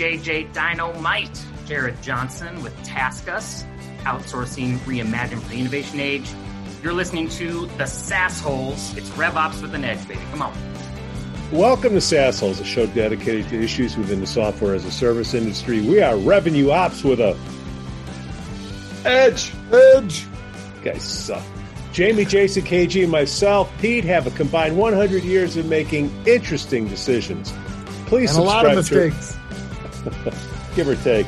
This is JJ Dynamite, Jared Johnson with TaskUs, outsourcing reimagined for the innovation age. You're listening to the SaaS Holes. It's RevOps with an edge, baby. Come on. Welcome to SaaS Holes, a show dedicated to issues within the software as a service industry. We are revenue ops with a edge. Edge. You guys suck. Jamie, Jason, KG, and myself, Pete, have a combined 100 years of making interesting decisions. Please and a lot of subscribe mistakes. to give or take.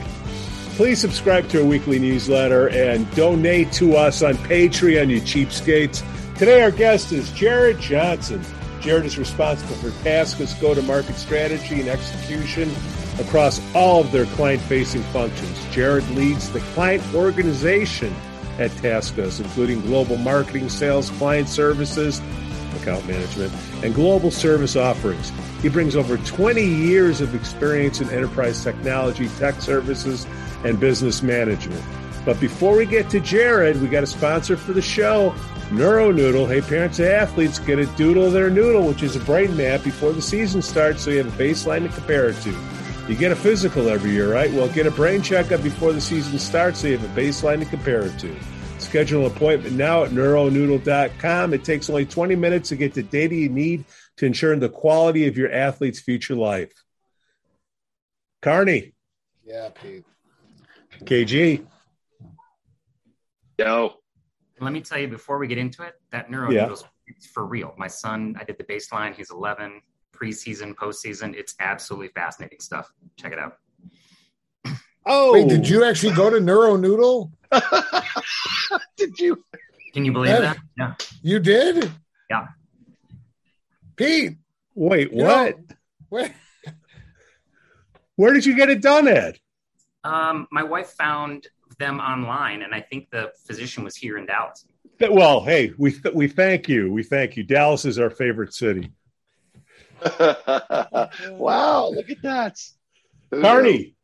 Please subscribe to our weekly newsletter and donate to us on Patreon, you cheapskates. Today, our guest is Jared Johnson. Jared is responsible for TaskUs go-to-market strategy and execution across all of their client-facing functions. Jared leads the client organization at TaskUs, including global marketing, sales, client services, account management, and global service offerings. He brings over 20 years of experience in enterprise technology, tech services, and business management. But before we get to Jared, we got a sponsor for the show, NeuroNoodle. Hey, parents of athletes, get a doodle of their noodle, which is a brain map before the season starts so you have a baseline to compare it to. You get a physical every year, right? Well, get a brain checkup before the season starts so you have a baseline to compare it to. Schedule an appointment now at neuronoodle.com. It takes only 20 minutes to get the data you need to ensure the quality of your athlete's future life. Carney, Yeah, Pete. KG, Yo. Let me tell you before we get into it, that neuro Yeah. noodles it's for real. My son, I did the baseline. He's 11, preseason, postseason. It's absolutely fascinating stuff. Check it out. Oh, Wait, did you actually go to Neuro Noodle? Did you? Can you believe Yeah. that? Yeah. You did? Yeah. Pete, Wait, what? know, wait. Where did you get it done at? Um, my wife found them online, and I think the physician was here in Dallas. Well, hey, we th- we thank you. We thank you. Dallas is our favorite city. wow, look at that. Who? Carney,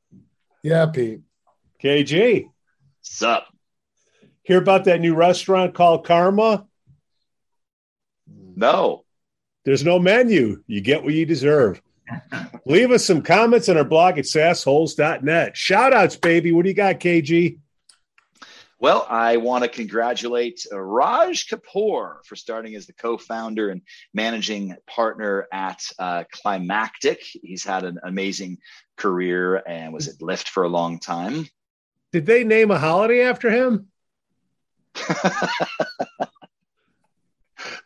Yeah, Pete. KG, Sup? hear about that new restaurant called Karma? No. There's no menu. You get what you deserve. Leave us some comments on our blog at sassholes.net. Shout outs, baby. What do you got, KG? Well, I want to congratulate uh, Raj Kapoor for starting as the co-founder and managing partner at uh, Climactic. He's had an amazing career and was at Lyft for a long time. Did they name a holiday after him?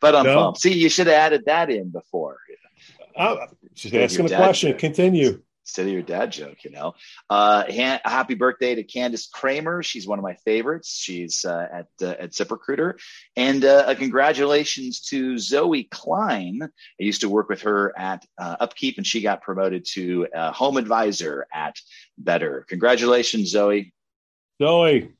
but I'm No. pumped. See, you should have added that in before. Uh, just asking a question. joke. Continue. instead of your dad joke, you know. Uh, ha- happy birthday to Candace Kramer. She's one of my favorites. She's uh, at uh, at ZipRecruiter, and uh, a congratulations to Zoe Klein. I used to work with her at uh, Upkeep, and she got promoted to uh, Home Advisor at Better. Congratulations, Zoe. Zoe,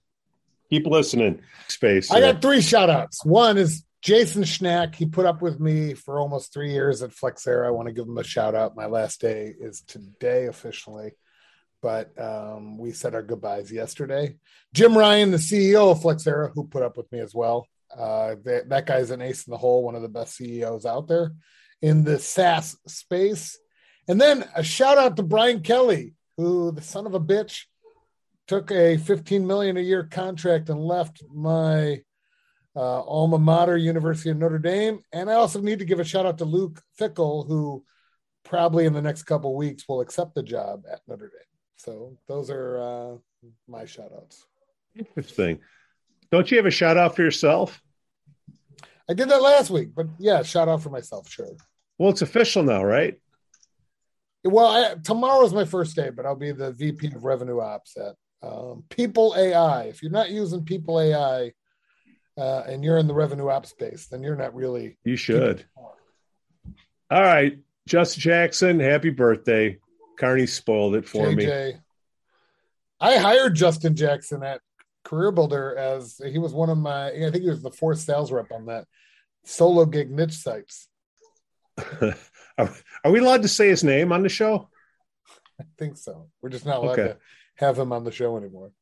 keep listening. Space. I got three shout outs. One is Jason Schnack. He put up with me for almost three years at Flexera. I want to give him a shout out. My last day is today officially, but um, we said our goodbyes yesterday. Jim Ryan, the CEO of Flexera, who put up with me as well. Uh, that, that guy's an ace in the hole, one of the best CEOs out there in the SaaS space. And then a shout out to Brian Kelly, who the son of a bitch took a 15 million a year contract and left my uh, alma mater, University of Notre Dame. And I also need to give a shout out to Luke Fickell, who probably in the next couple of weeks will accept the job at Notre Dame. So those are uh, my shout outs. Interesting. Don't you have a shout out for yourself? I did that last week, but yeah, shout out for myself, sure. Well, it's official now, right? Well, I, tomorrow's my first day, but I'll be the VP of Revenue Ops at um, People AI. If you're not using People AI uh, and you're in the revenue app space, then you're not really. You should. All right. Justin Jackson, happy birthday. Carney spoiled it for me. JJ. I hired Justin Jackson at Career Builder as he was one of my, I think he was the fourth sales rep on that solo gig niche sites. are, are we allowed to say his name on the show? I think so. We're just not allowed Okay. to have him on the show anymore.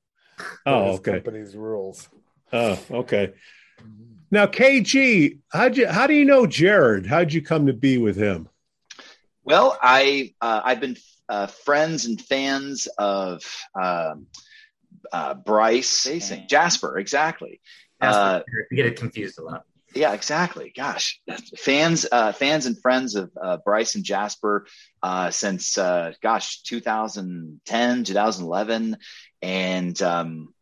Oh, His okay. Company's rules. Oh, okay. Now, KG, how'd you, how do you know Jared? How'd you come to be with him? Well, I uh, I've been uh, friends and fans of um, uh, Bryce Basing. Jaspar, exactly. Jaspar, uh, you get it confused a lot. Yeah, exactly. Gosh, fans, uh, fans and friends of uh, Bryce and Jaspar uh, since uh, gosh 2010, 2011, and um,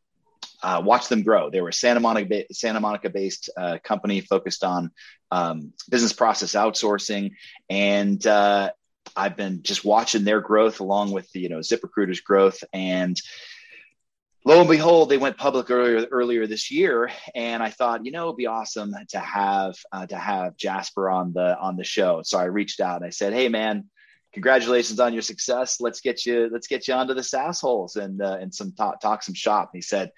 uh, watch them grow. They were Santa Monica Santa Monica based uh, company focused on um, business process outsourcing, and I've been just watching their growth along with the you know ZipRecruiter's growth and lo and behold, they went public earlier earlier this year, and I thought, you know, it'd be awesome to have uh, to have Jaspar on the on the show. So I reached out and I said, hey, man, congratulations on your success. Let's get you let's get you onto the SaaSholes and uh, and some talk talk some shop. And he said,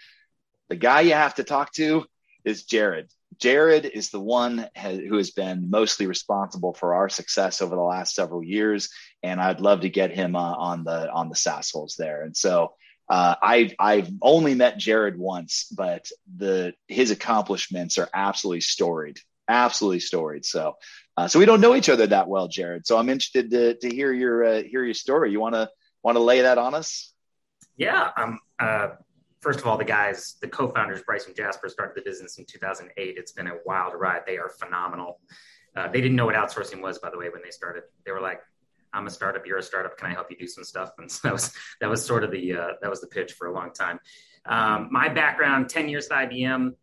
the guy you have to talk to is Jared. Jared is the one who has been mostly responsible for our success over the last several years, and I'd love to get him uh, on the on the SaaSholes there. And so uh, I've I've only met Jared once, but the his accomplishments are absolutely storied, absolutely storied. So, uh, so we don't know each other that well, Jared. So I'm interested to to hear your uh, hear your story. You want to want to lay that on us? Yeah. Um. Uh, first of all, the guys, the co-founders, Bryce and Jaspar, started the business in 2008. It's been a wild ride. They are phenomenal. Uh, they didn't know what outsourcing was, by the way, when they started. They were like, I'm a startup, you're a startup. Can I help you do some stuff? And so that was that was sort of the uh, that was the pitch for a long time. Um, my background: 10 years at IBM.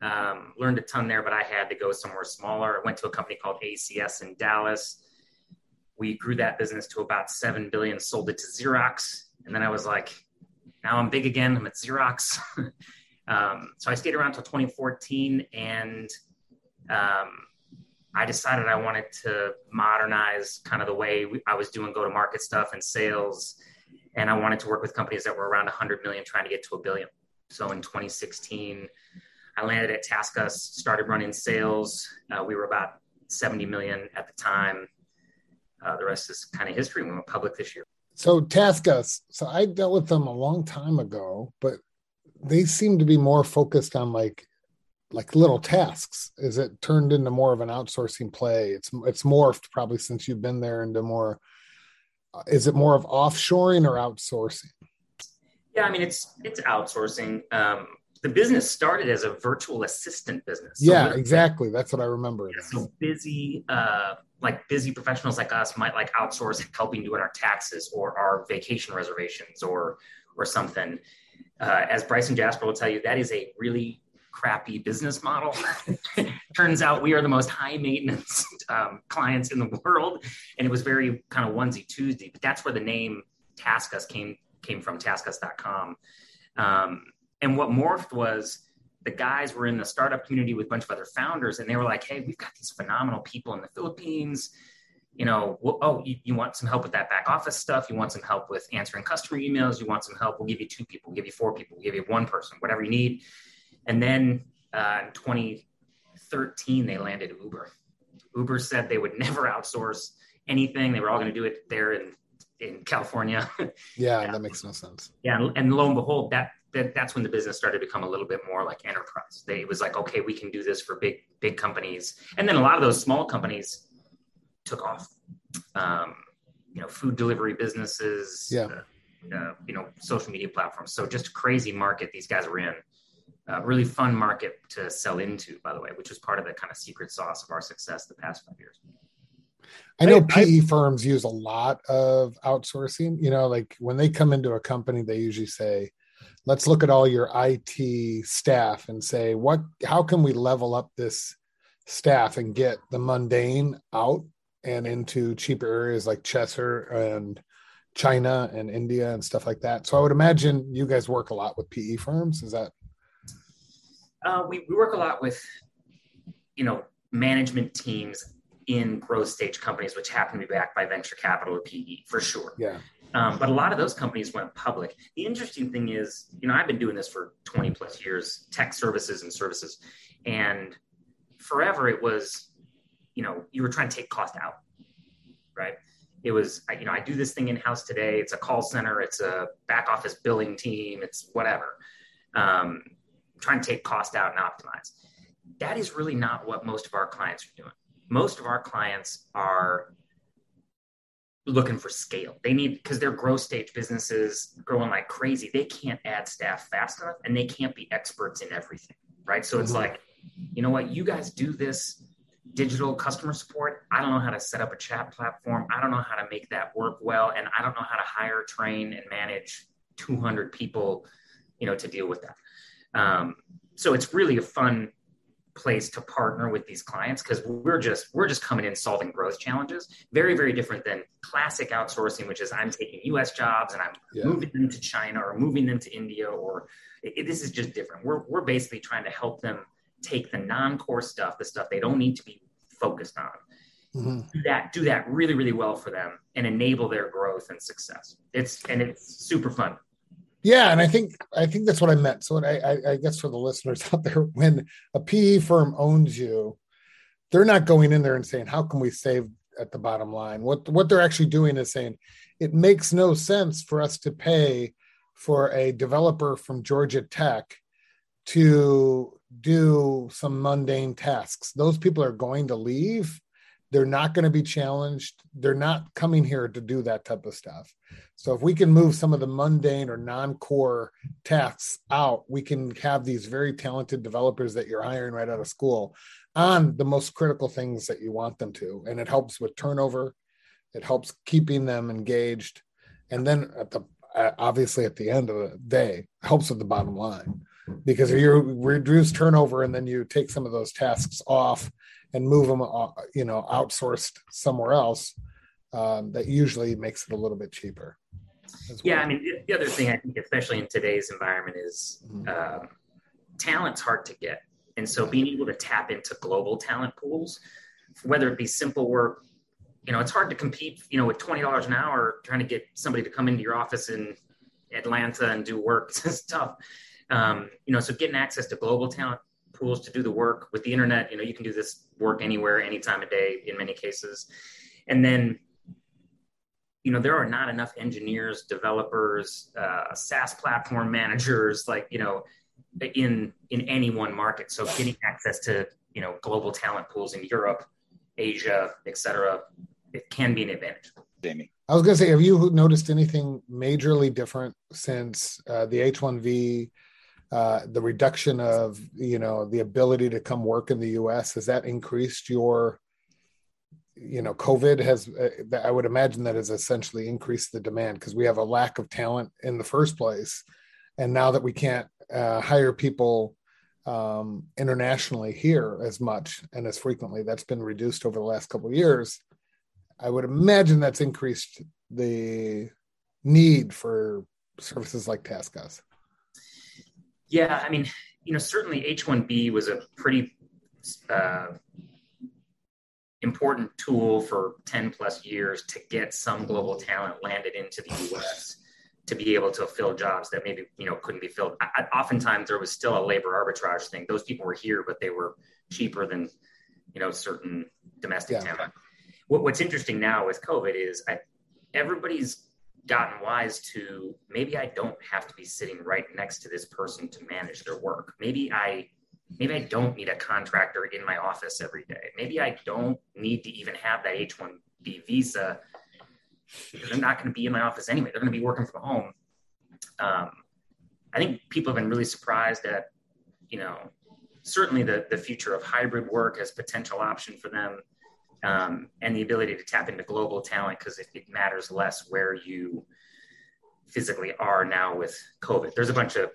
Um, learned a ton there, but I had to go somewhere smaller. I went to a company called ACS in Dallas. We grew that business to about seven billion, sold it to Xerox, and then I was like, now I'm big again. I'm at Xerox. um, so I stayed around until 2014, and um, I decided I wanted to modernize kind of the way I was doing go to market stuff and sales. And I wanted to work with companies that were around 100 million trying to get to a billion. So in 2016, I landed at TaskUs, started running sales. Uh, we were about 70 million at the time. Uh, the rest is kind of history. We went public this year. So TaskUs. So I dealt with them a long time ago, but they seem to be more focused on like like little tasks. Is it turned into more of an outsourcing play? It's it's morphed probably since you've been there into more uh, is it more of offshoring or outsourcing? Yeah i mean it's it's outsourcing. Um, the business started as a virtual assistant business. So yeah exactly. That's what i remember yeah, so busy uh, like busy professionals like us might like outsource helping doing our taxes or our vacation reservations or or something. Uh, as bryce and jaspar will tell you that is a really crappy business model. Turns out we are the most high maintenance um, clients in the world, and it was very kind of onesie Tuesday. But that's where the name TaskUs came came from, TaskUs.com. Um, and what morphed was the guys were in the startup community with a bunch of other founders, and they were like, "Hey, we've got these phenomenal people in the Philippines." you know, oh, you, you, want some help with that back office stuff. You want some help with answering customer emails. You want some help. We'll give you two people, we'll give you four people, we'll give you one person, whatever you need. And then uh, in 2013, they landed Uber. Uber said they would never outsource anything. They were all going to do it there in, in California. yeah, yeah, that makes no sense. Yeah, and, and lo and behold, that, that that's when the business started to become a little bit more like enterprise. They it was like, okay, we can do this for big big companies, and then a lot of those small companies took off. Um, you know, food delivery businesses. Yeah. Uh, uh, you know, social media platforms. So just crazy market these guys are in a really fun market to sell into, by the way, which is part of the kind of secret sauce of our success the past five years. I know I, PE I, firms use a lot of outsourcing. You know, like when they come into a company, they usually say, let's look at all your IT staff and say, what, how can we level up this staff and get the mundane out and into cheaper areas like Cheshire and China and India and stuff like that. So I would imagine you guys work a lot with PE firms. Is that uh, we, we work a lot with, you know, management teams in growth stage companies, which happen to be backed by venture capital or PE for sure. Yeah. Um, but a lot of those companies went public. The interesting thing is, you know, I've been doing this for 20 plus years, tech services and services. And forever it was, you know, you were trying to take cost out, right? It was, you know, I do this thing in house today. It's a call center, it's a back office billing team, it's whatever. Um, trying to take cost out and optimize. That is really not what most of our clients are doing. Most of our clients are looking for scale. They need because they're growth stage businesses growing like crazy. They can't add staff fast enough, and they can't be experts in everything, right? So it's mm-hmm. like, you know what, you guys do this digital customer support. I don't know how to set up a chat platform. I don't know how to make that work well, and I don't know how to hire, train, and manage 200 people, you know, to deal with that. Um, so it's really a fun place to partner with these clients because we're just we're just coming in solving growth challenges very very different than classic outsourcing which is i'm taking us jobs and i'm yeah. moving them to china or moving them to india or it, this is just different we're, we're basically trying to help them take the non-core stuff the stuff they don't need to be focused on mm-hmm. do that do that really really well for them and enable their growth and success it's and it's super fun yeah, and I think I think that's what I meant. So I, I, I guess for the listeners out there, when a PE firm owns you, they're not going in there and saying, "How can we save at the bottom line?" What what they're actually doing is saying, "It makes no sense for us to pay for a developer from Georgia Tech to do some mundane tasks. Those people are going to leave." They're not going to be challenged. They're not coming here to do that type of stuff. So if we can move some of the mundane or non-core tasks out, we can have these very talented developers that you're hiring right out of school on the most critical things that you want them to. And it helps with turnover. It helps keeping them engaged. And then at the obviously at the end of the day, helps with the bottom line because you reduce turnover and then you take some of those tasks off and move them, uh, you know, outsourced somewhere else. Um, that usually makes it a little bit cheaper. Well. Yeah, I mean, the other thing I think, especially in today's environment, is mm-hmm. um, talent's hard to get, and so being able to tap into global talent pools, whether it be simple work, you know, it's hard to compete, you know, with twenty dollars an hour trying to get somebody to come into your office in Atlanta and do work. It's tough. Um, you know, so getting access to global talent pools to do the work with the internet, you know, you can do this work anywhere, any time of day in many cases. And then, you know, there are not enough engineers, developers, uh, SaaS platform managers, like, you know, in in any one market. So getting access to, you know, global talent pools in Europe, Asia, et cetera, it can be an advantage. Jamie. I was going to say, have you noticed anything majorly different since uh, the H1B uh, the reduction of you know the ability to come work in the U.S. has that increased your you know COVID has uh, I would imagine that has essentially increased the demand because we have a lack of talent in the first place, and now that we can't uh, hire people um, internationally here as much and as frequently, that's been reduced over the last couple of years. I would imagine that's increased the need for services like TaskUs. Yeah, I mean, you know, certainly H1B was a pretty uh, important tool for 10 plus years to get some global talent landed into the US to be able to fill jobs that maybe, you know, couldn't be filled. I, oftentimes there was still a labor arbitrage thing. Those people were here, but they were cheaper than, you know, certain domestic yeah. talent. What, what's interesting now with COVID is I, everybody's gotten wise to maybe I don't have to be sitting right next to this person to manage their work. Maybe I maybe I don't need a contractor in my office every day. Maybe I don't need to even have that H1B visa they're not going to be in my office anyway. They're going to be working from home. Um, I think people have been really surprised at, you know, certainly the, the future of hybrid work as potential option for them um, and the ability to tap into global talent because it, it, matters less where you physically are now with COVID. There's a bunch of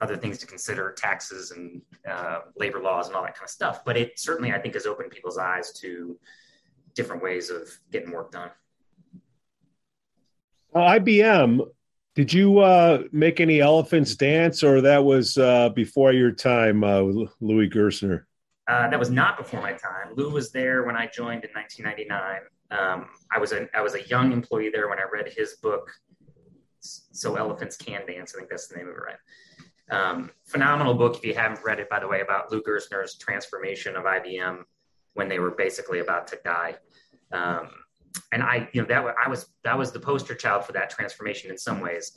other things to consider, taxes and uh, labor laws and all that kind of stuff. But it certainly, I think, has opened people's eyes to different ways of getting work done. Uh, IBM, did you uh, make any elephants dance, or that was uh, before your time, uh, Louis Gerstner? Uh, that was not before my time. Lou was there when I joined in 1999. Um, I was a I was a young employee there when I read his book. So elephants can dance. I think that's the name of it, right? Um, phenomenal book if you haven't read it, by the way, about Lou Gerstner's transformation of IBM when they were basically about to die. Um, and I, you know, that I was that was the poster child for that transformation in some ways.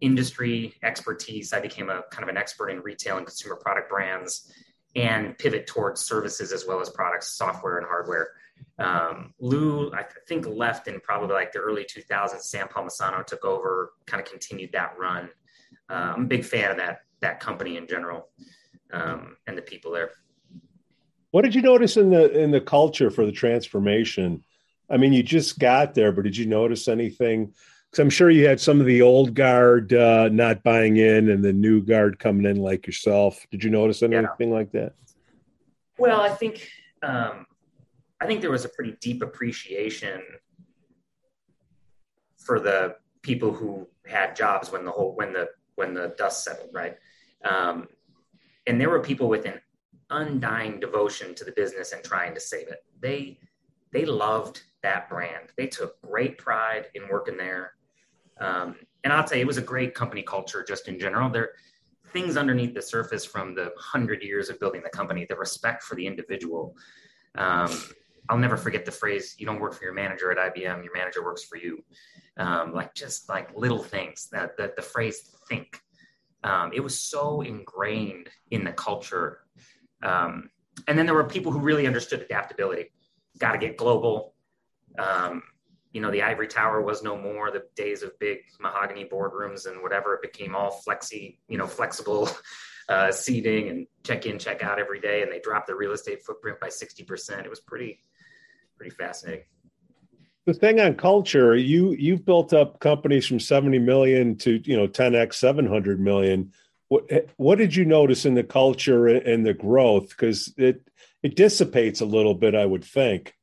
Industry expertise. I became a kind of an expert in retail and consumer product brands and pivot towards services as well as products, software and hardware. Um, Lou, I think, left in probably like the early 2000s. Sam Palmisano took over, kind of continued that run. Uh, I'm a big fan of that that company in general um, and the people there. What did you notice in the in the culture for the transformation? I mean, you just got there, but did you notice anything? Because I'm sure you had some of the old guard uh, not buying in, and the new guard coming in, like yourself. Did you notice anything yeah. like that? Well, I think um, I think there was a pretty deep appreciation for the people who had jobs when the whole when the when the dust settled, right? Um, and there were people with an undying devotion to the business and trying to save it. They they loved that brand. They took great pride in working there. Um, and I'll tell you, it was a great company culture just in general. There things underneath the surface from the hundred years of building the company, the respect for the individual. Um, I'll never forget the phrase, you don't work for your manager at IBM, your manager works for you. Um, like just like little things that, that the phrase think um, it was so ingrained in the culture. Um, and then there were people who really understood adaptability. Got to get global. Um, you know, the ivory tower was no more. The days of big mahogany boardrooms and whatever. It became all flexi, you know, flexible uh, seating and check in, check out every day. And they dropped the real estate footprint by sixty percent. It was pretty, pretty fascinating the thing on culture you you've built up companies from 70 million to you know 10x 700 million what what did you notice in the culture and the growth because it it dissipates a little bit i would think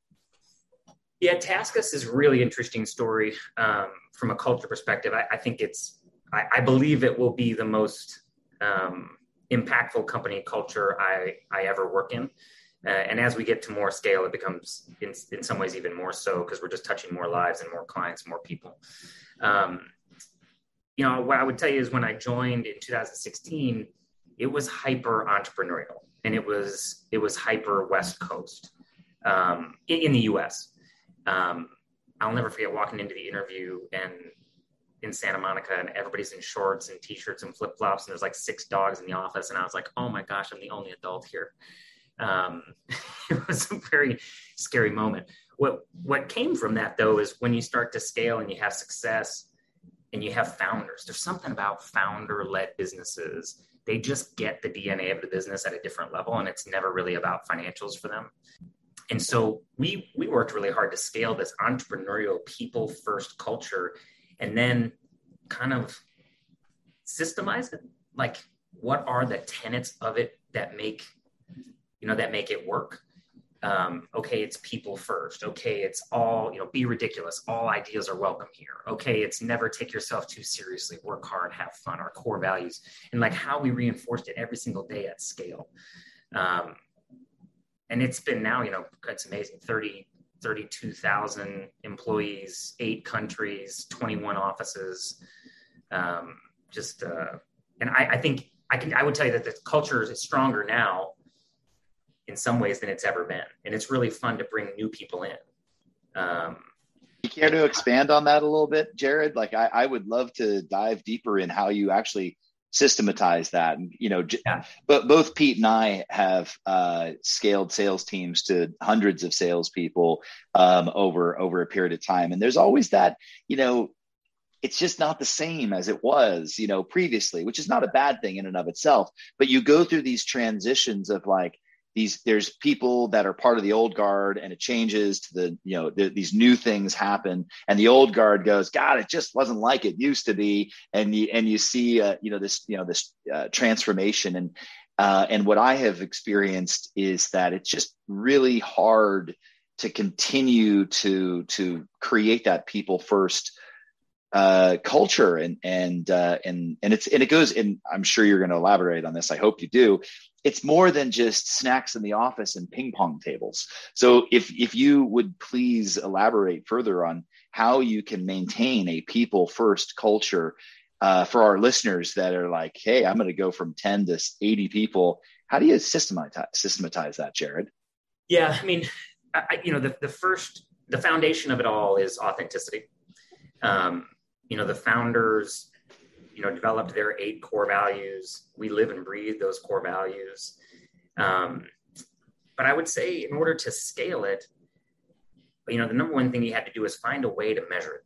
yeah taskus is really interesting story um, from a culture perspective i, I think it's I, I, believe it will be the most um, impactful company culture i i ever work in uh, and as we get to more scale, it becomes in, in some ways even more so because we're just touching more lives and more clients, more people. Um, you know, what I would tell you is when I joined in 2016, it was hyper entrepreneurial and it was it was hyper West Coast um, in, in, the U.S. Um, I'll never forget walking into the interview and in Santa Monica and everybody's in shorts and t-shirts and flip-flops and there's like six dogs in the office and I was like, oh my gosh, I'm the only adult here. Um, it was a very scary moment. What what came from that though is when you start to scale and you have success and you have founders. There's something about founder-led businesses. They just get the DNA of the business at a different level, and it's never really about financials for them. And so we we worked really hard to scale this entrepreneurial people first culture, and then kind of systemize it. Like, what are the tenets of it that make you know, that make it work. Um, okay, it's people first. Okay, it's all, you know, be ridiculous. All ideas are welcome here. Okay, it's never take yourself too seriously, work hard, have fun, our core values. And like how we reinforced it every single day at scale. Um, and it's been now, you know, it's amazing 30, 32,000 employees, eight countries, 21 offices. Um, just, uh, and I, I think I can, I would tell you that the culture is stronger now in some ways than it's ever been. And it's really fun to bring new people in. Um, you care to expand on that a little bit, Jared? Like, I, I would love to dive deeper in how you actually systematize that. And, you know, yeah. but both Pete and I have uh, scaled sales teams to hundreds of salespeople um, over, over a period of time. And there's always that, you know, it's just not the same as it was, you know, previously, which is not a bad thing in and of itself. But you go through these transitions of like, these there's people that are part of the old guard and it changes to the you know the, these new things happen. And the old guard goes god it just wasn't like it used to be. And you and you see uh, you know this you know this uh, transformation. And uh, and what i have experienced is that it's just really hard to continue to to create that people first uh, culture. And and uh, and and it's and it goes and I'm sure you're going to elaborate on this. I hope you do it's more than just snacks in the office and ping pong tables. So if if you would please elaborate further on how you can maintain a people first culture uh, for our listeners that are like, hey, I'm going to go from 10 to 80 people. How do you systematize systematize that, Jared? Yeah, I mean, I, you know, the, the first the foundation of it all is authenticity. Um, you know, the founders you know, developed their eight core values. We live and breathe those core values. Um, but I would say in order to scale it, you know, the number one thing you had to do is find a way to measure it,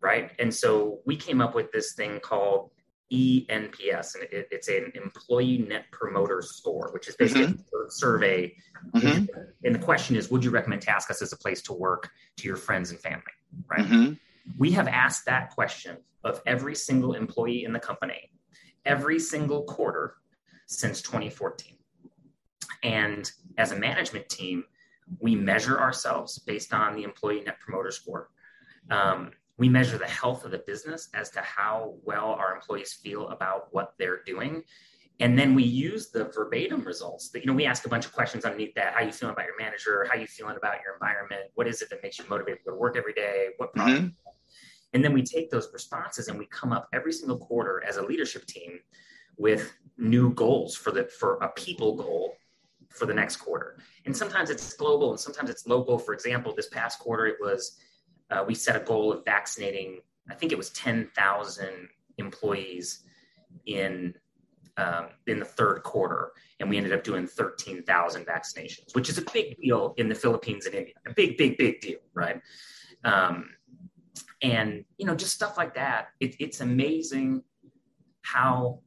right? And so we came up with this thing called ENPS, and it, it's an employee net promoter score, which is basically mm-hmm. a survey. Mm-hmm. And the question is, would you recommend TaskUs as a place to work to your friends and family? Right. Mm-hmm. We have asked that question of every single employee in the company every single quarter since 2014. And as a management team, we measure ourselves based on the employee net promoter score. Um, we measure the health of the business as to how well our employees feel about what they're doing. And then we use the verbatim results that, you know, we ask a bunch of questions underneath that. How you feeling about your manager? How you feeling about your environment? What is it that makes you motivated to go to work every day? What problem? Mm-hmm. And then we take those responses and we come up every single quarter as a leadership team with new goals for the for a people goal for the next quarter. And sometimes it's global and sometimes it's local. For example, this past quarter it was uh, we set a goal of vaccinating, I think it was 10,000 employees in um, in the third quarter, and we ended up doing 13,000 vaccinations, which is a big deal in the Philippines and India. A big, big, big deal, right? Um, and you know, just stuff like that. It, it's amazing how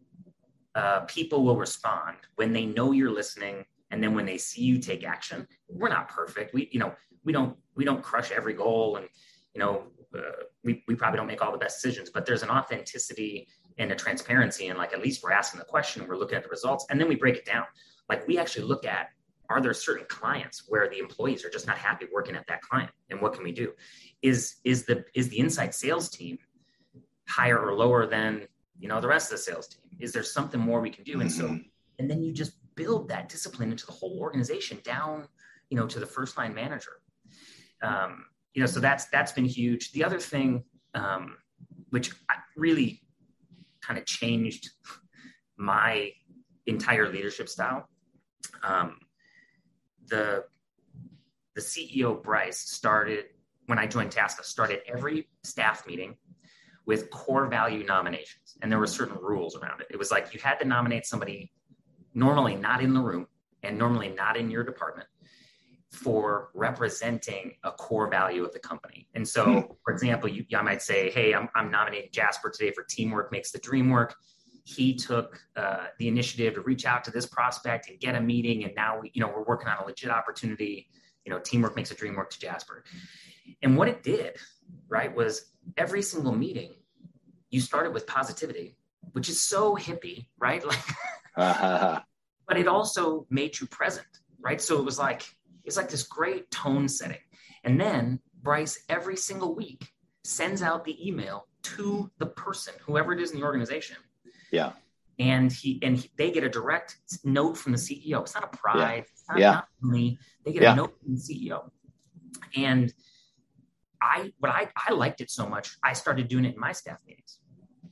uh, people will respond when they know you're listening, and then when they see you take action. We're not perfect. We, you know, we don't we don't crush every goal and you know, uh, we, we probably don't make all the best decisions, but there's an authenticity and a transparency. And like, at least we're asking the question, we're looking at the results, and then we break it down. Like, we actually look at are there certain clients where the employees are just not happy working at that client? And what can we do? Is is the is the inside sales team higher or lower than you know the rest of the sales team? Is there something more we can do? And so mm-hmm. and then you just build that discipline into the whole organization down you know to the first line manager. Um, you know, so that's that's been huge. The other thing, um, which really kind of changed my entire leadership style, um, the the CEO Bryce started when I joined TaskUs. Started every staff meeting with core value nominations, and there were certain rules around it. It was like you had to nominate somebody normally not in the room and normally not in your department for representing a core value of the company. And so, hmm. for example, you, I might say, hey, I'm, I'm nominating Jaspar today for Teamwork Makes the Dream Work. He took uh, the initiative to reach out to this prospect and get a meeting. And now, we, you know, we're working on a legit opportunity. You know, Teamwork Makes a Dream Work to Jaspar. And what it did, right, was every single meeting, you started with positivity, which is so hippie, right? Like, but it also made you present, right? So it was like, it's like this great tone setting. And then Bryce, every single week, sends out the email to the person, whoever it is in the organization. Yeah. And he and he, they get a direct note from the CEO. It's not a pride. Yeah. It's not, yeah. Not. They get yeah. a note from the CEO. And I what I I liked it so much, I started doing it in my staff meetings.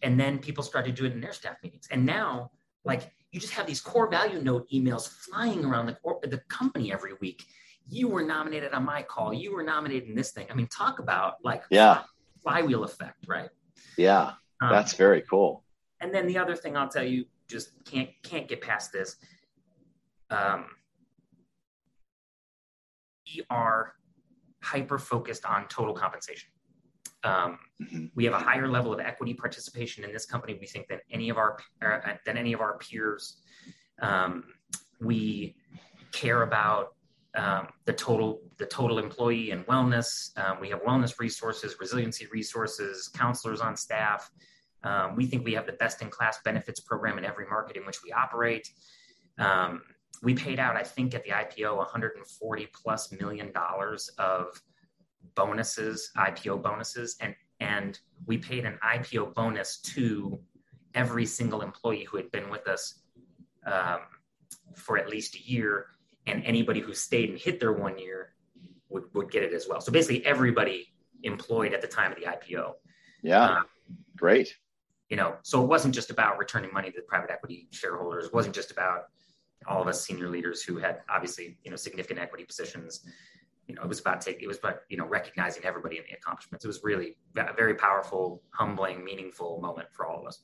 And then people started doing it in their staff meetings. And now, like you just have these core value note emails flying around the, the company every week you were nominated on my call. You were nominated in this thing. I mean, talk about like yeah flywheel effect, right? Yeah, um, that's very cool. And then the other thing I'll tell you, just can't can't get past this. Um, we are hyper focused on total compensation. Um, mm-hmm. We have a higher level of equity participation in this company. We think than any of our uh, than any of our peers. Um, we care about um, the total the total employee and wellness. Um, we have wellness resources, resiliency resources, counselors on staff. Um, we think we have the best in class benefits program in every market in which we operate. Um, we paid out, I think, at the IPO 140 plus million dollars of bonuses, IPO bonuses, and and we paid an IPO bonus to every single employee who had been with us um, for at least a year and anybody who stayed and hit their one year would, would get it as well. So basically, everybody employed at the time of the IPO. Yeah, um, great. You know, so it wasn't just about returning money to the private equity shareholders. It wasn't just about all of us senior leaders who had obviously you know significant equity positions. You know, it was about taking. It was about you know recognizing everybody in the accomplishments. It was really a very powerful, humbling, meaningful moment for all of us.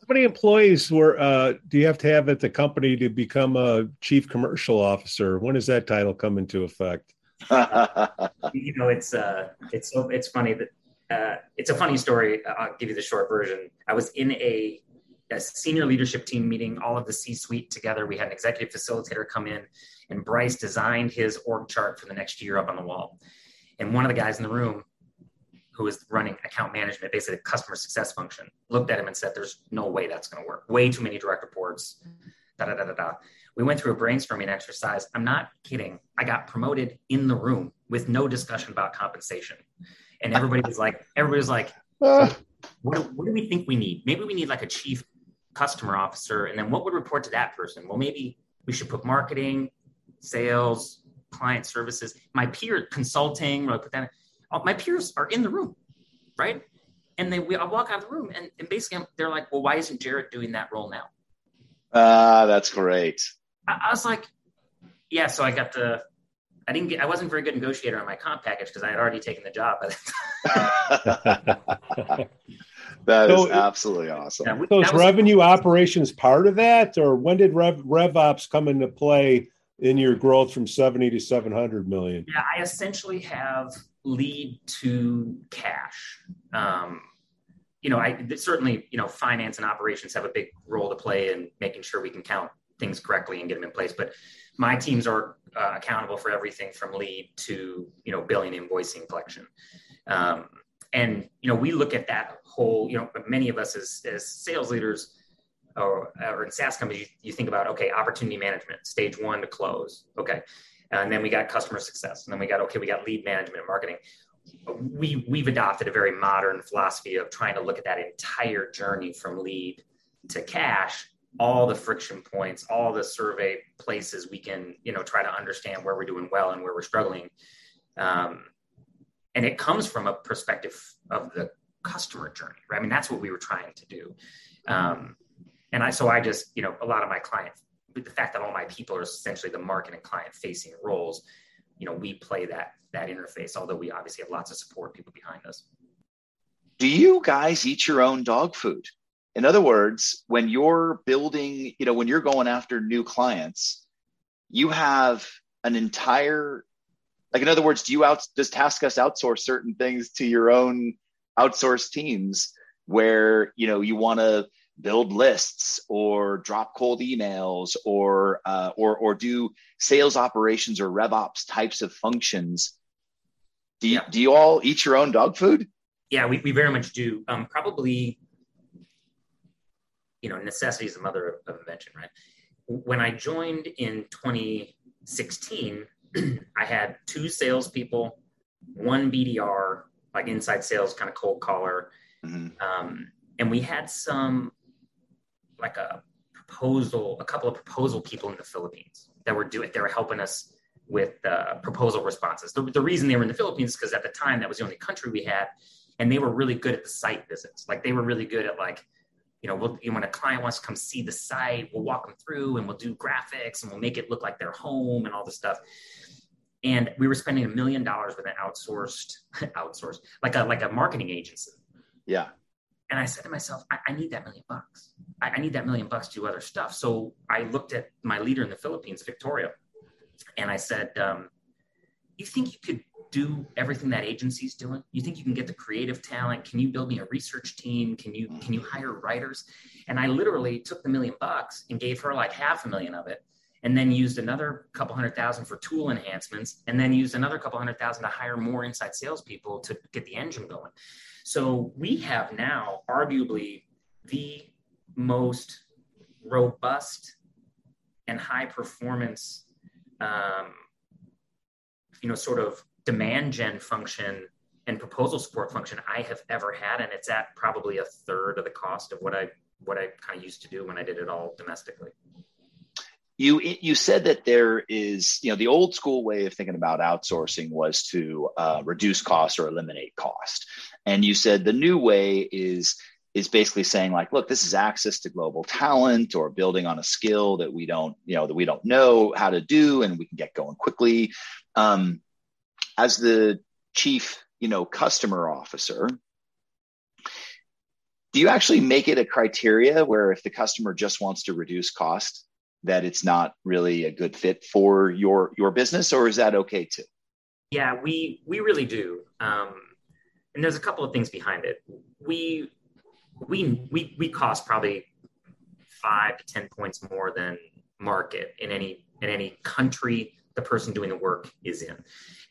How many employees were uh, do you have to have at the company to become a chief commercial officer? When does that title come into effect? you know, it's uh, it's so it's funny that uh, it's a funny story. I'll give you the short version. I was in a, a senior leadership team meeting, all of the C-suite together. We had an executive facilitator come in, and Bryce designed his org chart for the next year up on the wall. And one of the guys in the room who was running account management, basically customer success function, looked at him and said, There's no way that's going to work. Way too many direct reports. Da, da, da, da, da. We went through a brainstorming exercise. I'm not kidding. I got promoted in the room with no discussion about compensation. And everybody was like, everybody was like, uh. what, what do we think we need? Maybe we need like a chief customer officer. And then what would report to that person? Well, maybe we should put marketing, sales, client services, my peer consulting, put that my peers are in the room, right? And they we I walk out of the room and, and basically they're like, well, why isn't Jared doing that role now? Ah, uh, that's great. I, I, was like, yeah. So I got the. I didn't get. I wasn't very good negotiator on my comp package because I had already taken the job. that so, is absolutely awesome. Yeah, so is revenue operations part of that, or when did Rev RevOps come into play in your growth from seventy to seven hundred million? Yeah, I essentially have lead to cash. Um, you know, I certainly, you know, finance and operations have a big role to play in making sure we can count things correctly and get them in place. But my teams are uh, accountable for everything from lead to, you know, billing, invoicing, collection. Um, and, you know, we look at that whole, you know, many of us as, as sales leaders or, or in SaaS companies, you, you think about, okay, opportunity management, stage one to close. Okay and then we got customer success and then we got okay we got lead management and marketing we we've adopted a very modern philosophy of trying to look at that entire journey from lead to cash all the friction points all the survey places we can you know try to understand where we're doing well and where we're struggling um, and it comes from a perspective of the customer journey right i mean that's what we were trying to do um, and i so i just you know a lot of my clients the fact that all my people are essentially the market and client facing roles, you know, we play that that interface. Although we obviously have lots of support people behind us. Do you guys eat your own dog food? In other words, when you're building, you know, when you're going after new clients, you have an entire like in other words, do you out does TaskUs outsource certain things to your own outsourced teams where you know you want to build lists or drop cold emails or uh, or or do sales operations or RevOps types of functions. Do you, yeah. do you all eat your own dog food? Yeah, we, we very much do. Um, probably, you know, necessity is the mother of invention, right? When I joined in 2016, I had two salespeople, one BDR, like inside sales, kind of cold caller. Mm-hmm. Um, and we had some like a proposal, a couple of proposal people in the Philippines that were doing, they were helping us with uh, proposal responses. The, the reason they were in the Philippines because at the time that was the only country we had, and they were really good at the site visits. Like they were really good at like, you know, we'll, when a client wants to come see the site, we'll walk them through and we'll do graphics and we'll make it look like their home and all this stuff. And we were spending a million dollars with an outsourced, outsourced, like a like a marketing agency. Yeah. And I said to myself, I, I need that million bucks. I, I, need that million bucks to do other stuff. So I looked at my leader in the Philippines, Victoria, and I said, um, You think you could do everything that agency's doing? You think you can get the creative talent? Can you build me a research team? Can you can you hire writers? And I literally took the million bucks and gave her like half a million of it and then used another couple hundred thousand for tool enhancements, and then used another couple hundred thousand to hire more inside salespeople to get the engine going. So we have now arguably the most robust and high performance, um, you know, sort of demand gen function and proposal support function I have ever had, and it's at probably a third of the cost of what I what I kind of used to do when I did it all domestically. You you said that there is you know the old school way of thinking about outsourcing was to uh, reduce cost or eliminate cost. And you said the new way is is basically saying like look this is access to global talent or building on a skill that we don't you know that we don't know how to do and we can get going quickly um, as the chief you know customer officer do you actually make it a criteria where if the customer just wants to reduce cost, that it's not really a good fit for your your business, or is that okay too? Yeah, we we really do. Um, and there's a couple of things behind it. We we we we cost probably five to ten points more than market in any in any country the person doing the work is in,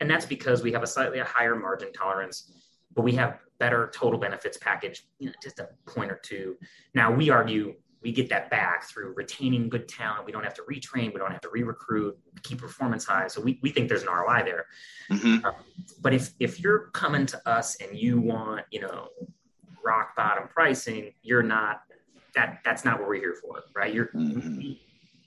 and that's because we have a slightly higher margin tolerance, but we have better total benefits package, you know, just a point or two. Now we argue we get that back through retaining good talent. We don't have to retrain. We don't have to re-recruit. Keep performance high. So we, we think there's an ROI there. Mm-hmm. Uh, but if if you're coming to us and you want you know rock bottom pricing, you're not that that's not what we're here for, right? You're mm-hmm.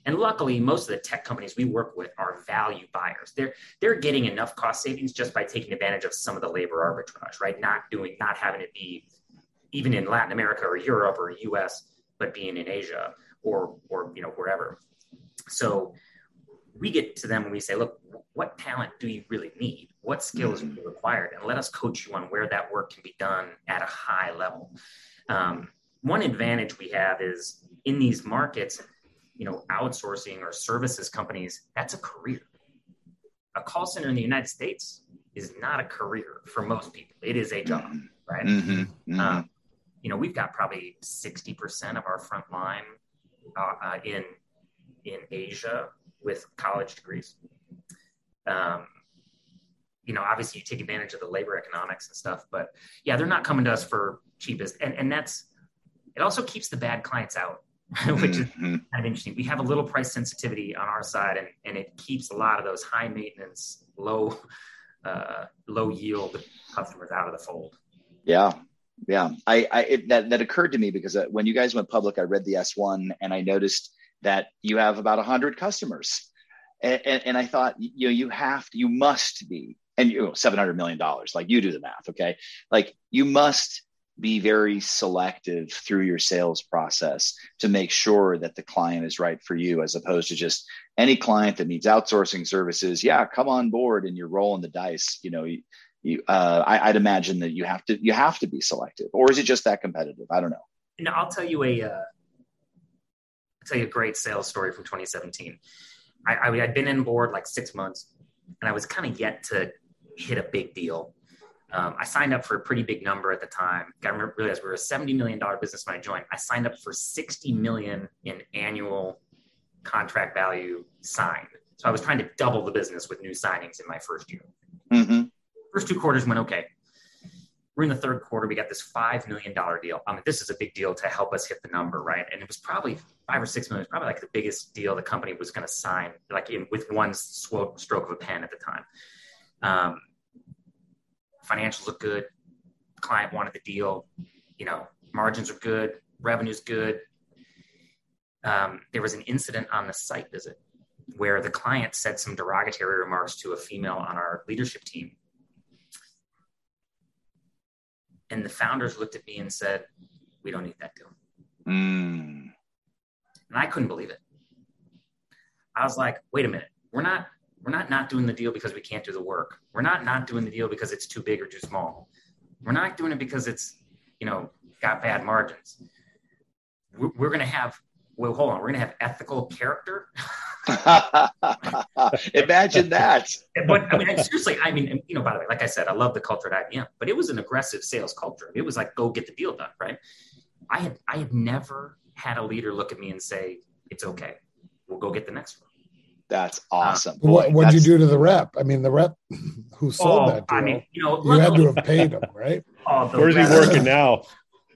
and luckily most of the tech companies we work with are value buyers. They're they're getting enough cost savings just by taking advantage of some of the labor arbitrage, right? Not doing not having it be even in Latin America or Europe or US, but being in Asia or or you know wherever. So we get to them and we say, look, what talent do you really need? What skills mm-hmm. are required? And let us coach you on where that work can be done at a high level. Um, one advantage we have is in these markets, you know, outsourcing or services companies, that's a career. A call center in the United States is not a career for most people. It is a job, mm-hmm. right? Mm-hmm. Mm-hmm. Um, you know, we've got probably 60% of our front line uh, uh, in in Asia with college degrees. Um, you know, obviously you take advantage of the labor economics and stuff, but yeah, they're not coming to us for cheapest. And, and that's, it also keeps the bad clients out, which is mm-hmm. kind of interesting. We have a little price sensitivity on our side and, and it keeps a lot of those high maintenance, low, uh, low yield customers out of the fold. Yeah. Yeah. I, I, it, that, that occurred to me because uh, when you guys went public, I read the S1 and I noticed that you have about 100 customers. And, and, and, i thought you know you have to, you must be and you know 700 million dollars like you do the math okay? Like you must be very selective through your sales process to make sure that the client is right for you as opposed to just any client that needs outsourcing services. Yeah come on board and you're rolling the dice you know you, you uh, imagine that you have to you have to be selective or is it just that competitive? I don't know. No i'll tell you a uh, tell you a great sales story from 2017. I, I had been in board like six months, and I was kind of yet to hit a big deal. Um, I signed up for a pretty big number at the time. I remember realize we were a seventy million dollar business when I joined. I signed up for sixty million in annual contract value signed. So I was trying to double the business with new signings in my first year. Mm-hmm. First two quarters went okay. We're in the third quarter. We got this five million dollar deal. I mean, this is a big deal to help us hit the number, right? And it was probably five or six million. Probably like the biggest deal the company was going to sign, like in, with one stroke of a pen at the time. Um, financials look good. Client wanted the deal. You know, margins are good. Revenue's good. Um, there was an incident on the site visit where the client said some derogatory remarks to a female on our leadership team And the founders looked at me and said, We don't need that deal. Mm. And I couldn't believe it. I was like, wait a minute, we're not we're not not doing the deal because we can't do the work. We're not not doing the deal because it's too big or too small. We're not doing it because it's you know got bad margins. We're, we're going to have well, hold on, we're going to have ethical character. Imagine that. but I mean, seriously, I mean, you know, by the way, like I said, I love the culture at IBM, but it was an aggressive sales culture. It was like, go get the deal done, right? I had, I had never had a leader look at me and say, it's okay. We'll go get the next one. That's awesome. Uh, what would you do to the rep? I mean, the rep who sold oh, that deal, I mean, you know, you had to have paid him, right? Oh, Where's he working now?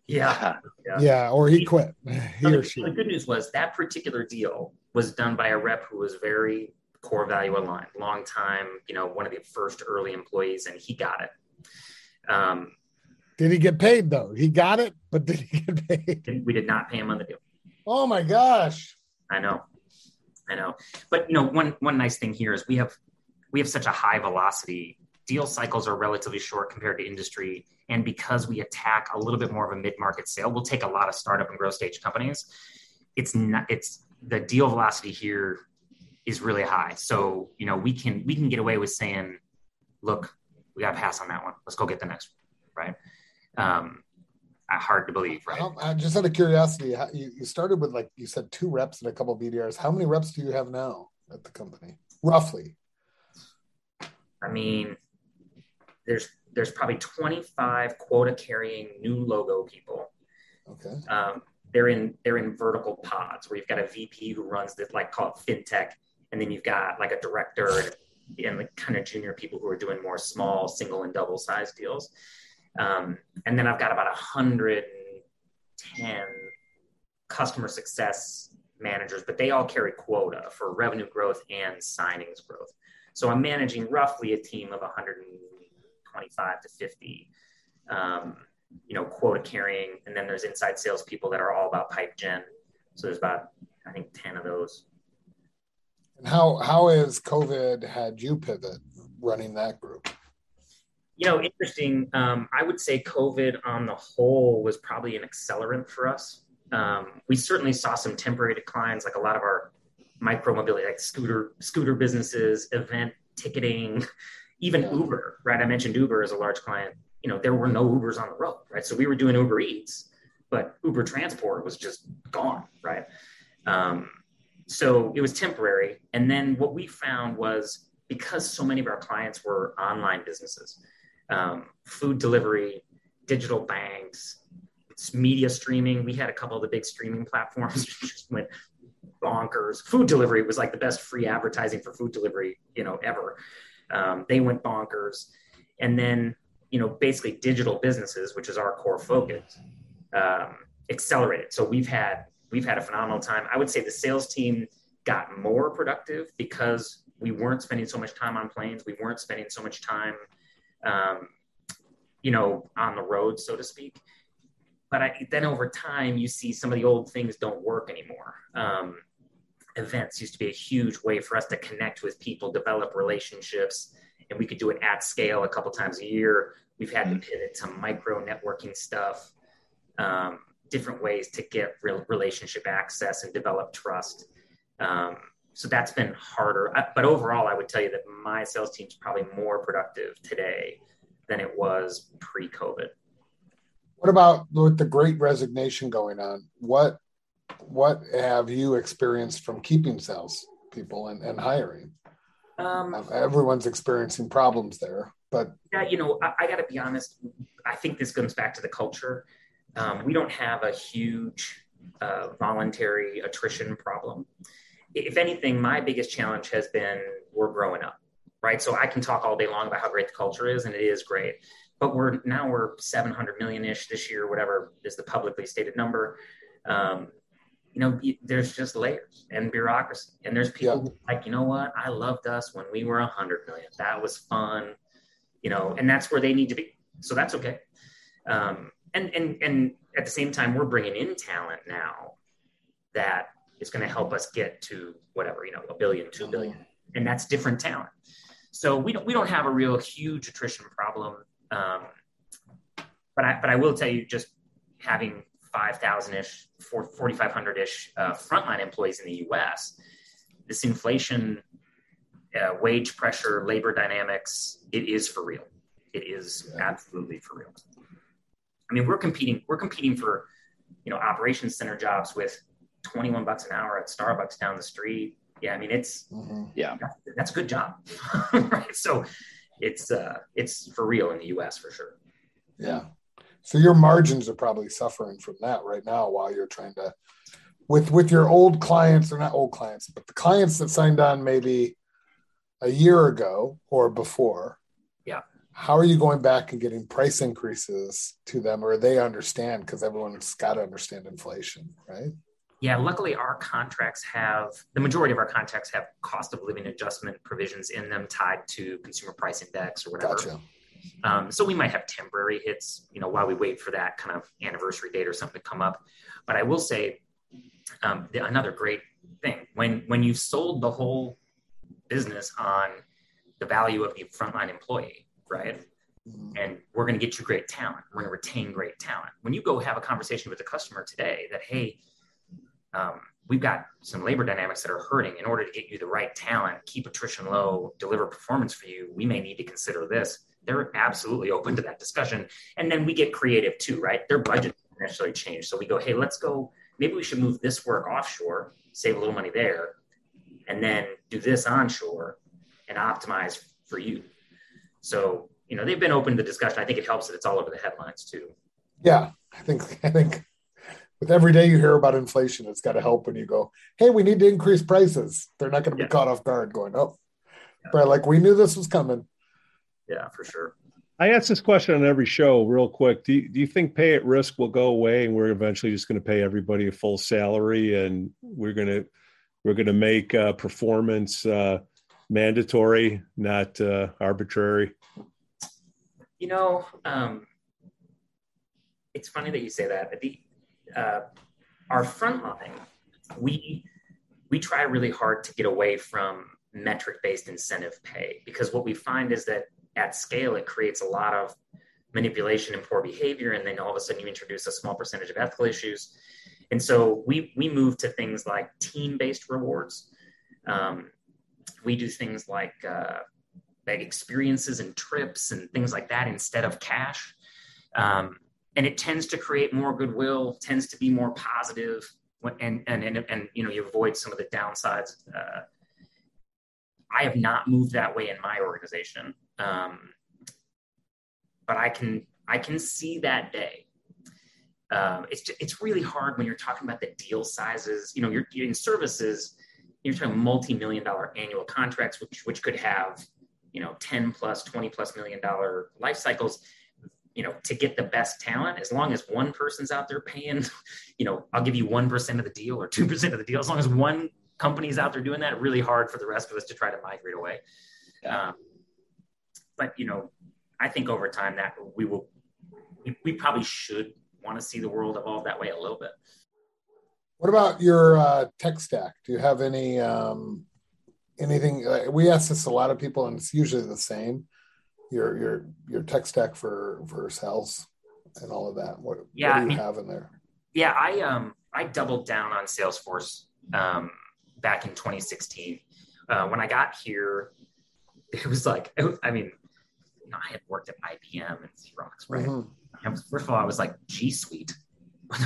Yeah, yeah. Yeah. Or he quit. He or she. The good news was that particular deal was done by a rep who was very core value aligned, long time, you know, one of the first early employees, and he got it. Um, did he get paid though? He got it, but did he get paid? We did not pay him on the deal. Oh my gosh. I know. I know. But you know, one one nice thing here is we have we have such a high velocity deal cycles are relatively short compared to industry. And because we attack a little bit more of a mid-market sale, we'll take a lot of startup and growth stage companies. It's not, it's the deal velocity here is really high. So, you know, we can, we can get away with saying, look, we got to pass on that one. Let's go get the next one. Right. Um, hard to believe, right? How, just out of curiosity, how, you, you started with like you said two reps and a couple of BDRs. How many reps do you have now at the company, roughly? I mean, there's there's probably 25 quota carrying new logo people. Okay. Um, they're in they're in vertical pods where you've got a VP who runs this like called fintech, and then you've got like a director and, and the kind of junior people who are doing more small single and double size deals. Um, and then I've got about 110 customer success managers, but they all carry quota for revenue growth and signings growth. So I'm managing roughly a team of 125 to 50, um, you know, quota carrying, and then there's inside salespeople that are all about pipe gen. So there's about I think 10 of those. And how how has COVID had you pivot running that group? You know, interesting. Um, I would say COVID on the whole was probably an accelerant for us. Um, we certainly saw some temporary declines, like a lot of our micro mobility, like scooter scooter businesses, event ticketing, even yeah. Uber. Right, I mentioned Uber as a large client. You know, there were no Ubers on the road, right? So we were doing Uber Eats, but Uber Transport was just gone, right? Um, so it was temporary. And then what we found was because so many of our clients were online businesses, um, food delivery, digital banks, media streaming. We had a couple of the big streaming platforms just went bonkers. Food delivery was like the best free advertising for food delivery, you know, ever. Um, they went bonkers, and then you know, basically digital businesses, which is our core focus, um, accelerated. So we've had we've had a phenomenal time. I would say the sales team got more productive because we weren't spending so much time on planes. We weren't spending so much time, um, you know, on the road, so to speak but I, then over time you see some of the old things don't work anymore um, events used to be a huge way for us to connect with people develop relationships and we could do it at scale a couple times a year. We've had to pivot to micro networking stuff um, different ways to get real relationship access and develop trust. Um, so that's been harder. But overall i would tell you that my sales team's probably more productive today than it was pre-covid. What about with the great resignation going on? What what have you experienced from keeping sales people and, and hiring? Um, Everyone's experiencing problems there, but yeah, you know, I, I got to be honest. I think this comes back to the culture. Um, we don't have a huge uh, voluntary attrition problem. If anything, my biggest challenge has been we're growing up, right? So I can talk all day long about how great the culture is, and it is great but we're now we're 700 million ish this year, whatever is the publicly stated number. Um, you know, there's just layers and bureaucracy, and there's people yeah. like, you know what? I loved us when we were 100 million. That was fun, you know, and that's where they need to be. So that's okay. Um, and and and at the same time, we're bringing in talent now that is going to help us get to whatever you know, a billion, two billion, and that's different talent. So we don't we don't have a real huge attrition problem um, but I but I will tell you, just having 5,000 ish, 4,500 ish uh, frontline employees in the U.S. This inflation, uh, wage pressure, labor dynamics, it is for real. It is absolutely for real. I mean, we're competing. We're competing for, you know, operations center jobs with 21 bucks an hour at Starbucks down the street. Yeah, I mean, it's mm-hmm. yeah, that's a good job, right? So it's uh, it's for real in the U.S. for sure. Yeah. So your margins are probably suffering from that right now while you're trying to with with your old clients or not old clients, but the clients that signed on maybe a year ago or before. Yeah. How are you going back and getting price increases to them or they understand because everyone's got to understand inflation, right? Yeah, luckily our contracts have the majority of our contracts have cost of living adjustment provisions in them tied to consumer price index or whatever. Gotcha. Um, so we might have temporary hits, you know, while we wait for that kind of anniversary date or something to come up. But I will say um, the, another great thing when when you've sold the whole business on the value of the frontline employee, right? And we're going to get you great talent. We're going to retain great talent. When you go have a conversation with a customer today that, hey, um, we've got some labor dynamics that are hurting. In order to get you the right talent, keep attrition low, deliver performance for you, we may need to consider this. They're absolutely open to that discussion. And then we get creative too, right? Their budget necessarily change. So we go, hey, let's go. Maybe we should move this work offshore, save a little money there, and then do this onshore and optimize for you. So you know they've been open to discussion. I think it helps that it's all over the headlines too. Yeah, I think I think with every day you hear about inflation, it's got to help when you go, hey, we need to increase prices. They're not going to be yeah. caught off guard going, oh, yeah. but like we knew this was coming. Yeah, for sure. I ask this question on every show real quick. Do you, do you think pay at risk will go away and we're eventually just going to pay everybody a full salary and we're going to we're going to make uh, performance uh, mandatory, not uh, arbitrary? You know, um, it's funny that you say that. The, uh, our front line, we we try really hard to get away from metric based incentive pay because what we find is that at scale it creates a lot of manipulation and poor behavior and then all of a sudden you introduce a small percentage of ethical issues. And so we we move to things like team based rewards. Um, we do things like uh, like experiences and trips and things like that instead of cash. Um, and it tends to create more goodwill tends to be more positive and and and, and you know you avoid some of the downsides. Uh, i have not moved that way in my organization um, but i can i can see that day. Um, it's just, it's really hard when you're talking about the deal sizes. You know you're, you're in services you're talking multi-million dollar annual contracts which which could have you know 10 plus 20 plus million dollar life cycles you know, to get the best talent, as long as one person's out there paying, you know, I'll give you 1% of the deal or 2% of the deal, as long as one company's out there doing that, really hard for the rest of us to try to migrate away. Um, but, you know, I think over time that we will, we, we probably should want to see the world evolve that way a little bit. What about your uh, tech stack? Do you have any, um, anything? Uh, we ask this a lot of people, and it's usually the same your your your tech stack for for sales and all of that? What, yeah, what do you I mean, have in there? Yeah, I um I doubled down on Salesforce um, back in 2016. Uh, when I got here, it was like I mean, know, I had worked at IBM and Xerox, right? Mm-hmm. Was, first of all, I was like G Suite.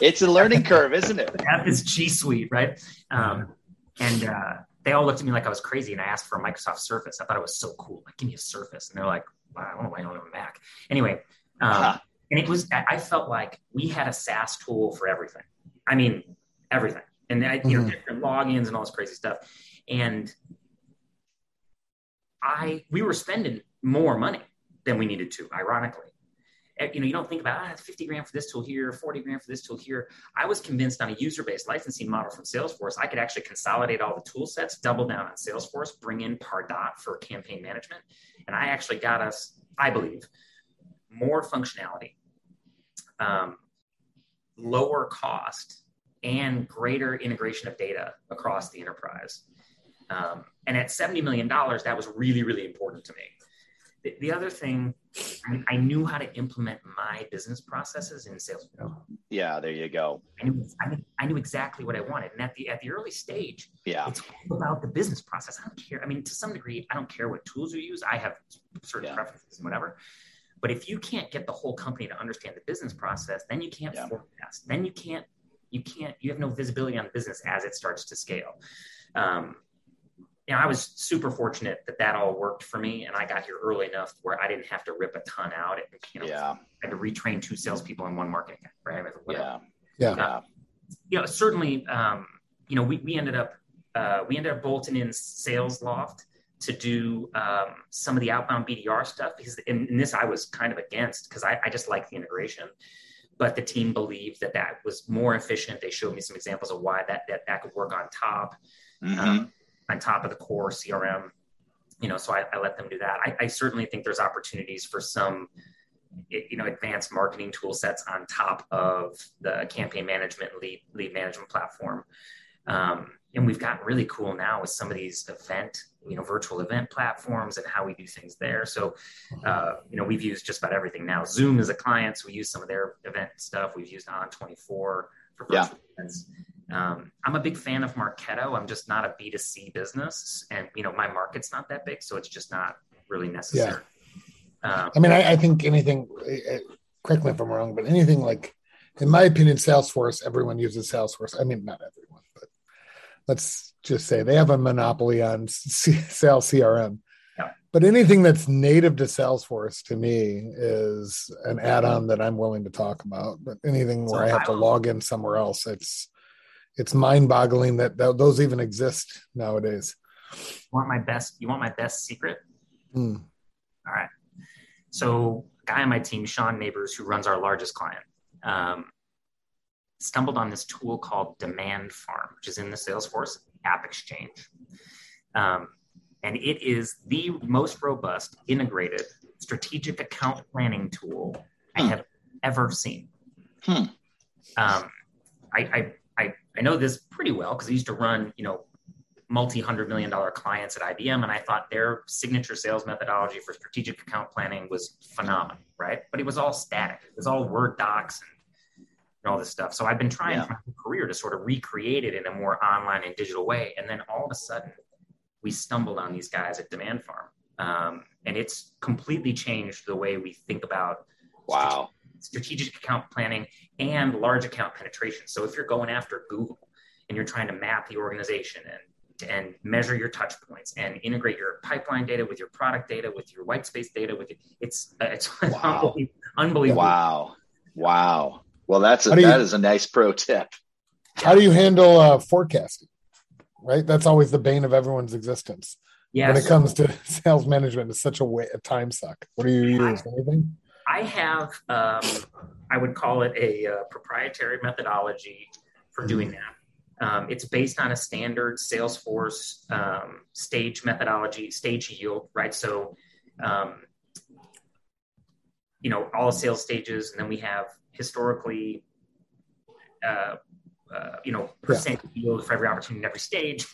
it's a learning curve, isn't it? That is G Suite, right? Um, and uh, they all looked at me like I was crazy, and I asked for a Microsoft Surface. I thought it was so cool. Like, give me a Surface, and they're like, well, I don't know why I don't have a Mac. Anyway, um, uh-huh. and it was I felt like we had a SaaS tool for everything. I mean, everything, and I, you know, mm-hmm. different logins and all this crazy stuff. And I we were spending more money than we needed to, ironically. Eh, you know, you don't think about ah, 50 grand for this tool here, 40 grand for this tool here. I was convinced on a user-based licensing model from Salesforce, I could actually consolidate all the tool sets, double down on Salesforce, bring in Pardot for campaign management. And I actually got us, I believe, more functionality, um, lower cost, and greater integration of data across the enterprise. Um, and at $70 million, that was really, really important to me. The, the other thing, I, I, knew how to implement my business processes in Salesforce. Yeah, there you go. I knew, I knew, I knew exactly what I wanted. And at the at the early stage, yeah, it's all about the business process. I don't care. I mean, to some degree, I don't care what tools you use. I have certain yeah. preferences and whatever. But if you can't get the whole company to understand the business process, then you can't yeah. forecast. Then you can't you can't you have no visibility on the business as it starts to scale. Um, you know, I was super fortunate that that all worked for me, and I got here early enough where I didn't have to rip a ton out. It, you know, yeah. I had to retrain two salespeople and one marketing guy, right? Yeah, yeah. Uh, you know, certainly, um, you know, we, we ended up uh, we ended up bolting in Salesloft to do um, some of the outbound BDR stuff because in, in this I was kind of against because I, I just like the integration but the team believed that that was more efficient. They showed me some examples of why that that, that could work on top. Mm-hmm. Um, on top of the core CRM. You know, so I, I let them do that. I, I, certainly think there's opportunities for some, you know, advanced marketing tool sets on top of the campaign management lead lead management platform. Um, and we've gotten really cool now with some of these event, you know, virtual event platforms and how we do things there. So, uh, you know, we've used just about everything now. Zoom is a client, so we use some of their event stuff. We've used On24 for virtual yeah. events. Um, I'm a big fan of Marketo. I'm just not a B2C business, and you know my market's not that big, so it's just not really necessary. Yeah. Um, I mean, I, I think anything. Uh, correct me if I'm wrong, but anything like, in my opinion, Salesforce. Everyone uses Salesforce. I mean, not everyone, but let's just say they have a monopoly on C- sales CRM. But anything that's native to Salesforce to me is an add-on that I'm willing to talk about. But anything where I have to log in somewhere else, it's it's mind-boggling that, that those even exist nowadays. You want my best? You want my best secret? Mm. All right. So, a guy on my team, Sean Neighbors, who runs our largest client, um, stumbled on this tool called Demand Farm, which is in the Salesforce App Exchange. Um, and it is the most robust integrated strategic account planning tool I hmm. have ever seen. Hmm. Um, I, I, I, know this pretty well because I used to run, you know, multi-hundred million dollar clients at IBM, and I thought their signature sales methodology for strategic account planning was phenomenal, right? But it was all static. It was all Word docs and, and all this stuff. So I've been trying yeah. my career to sort of recreate it in a more online and digital way, and then all of a sudden, we stumbled on these guys at Demand Farm, um, and it's completely changed the way we think about wow strategic, strategic account planning and large account penetration. So if you're going after Google and you're trying to map the organization and and measure your touch points and integrate your pipeline data with your product data with your white space data with it, it's uh, it's wow. unbelievable. Wow, wow. Well, that's a, that you, is a nice pro tip. How do you handle uh, forecasting? right? That's always the bane of everyone's existence. Yes. When it comes to sales management, it's such a, way, a time suck. What do you use? Anything? I have, um, I would call it a uh, proprietary methodology for doing that. Um, it's based on a standard Salesforce um, stage methodology, stage yield, right? So, um, you know, all sales stages, and then we have historically uh, uh, you know, percent yeah. yield for every opportunity in every stage.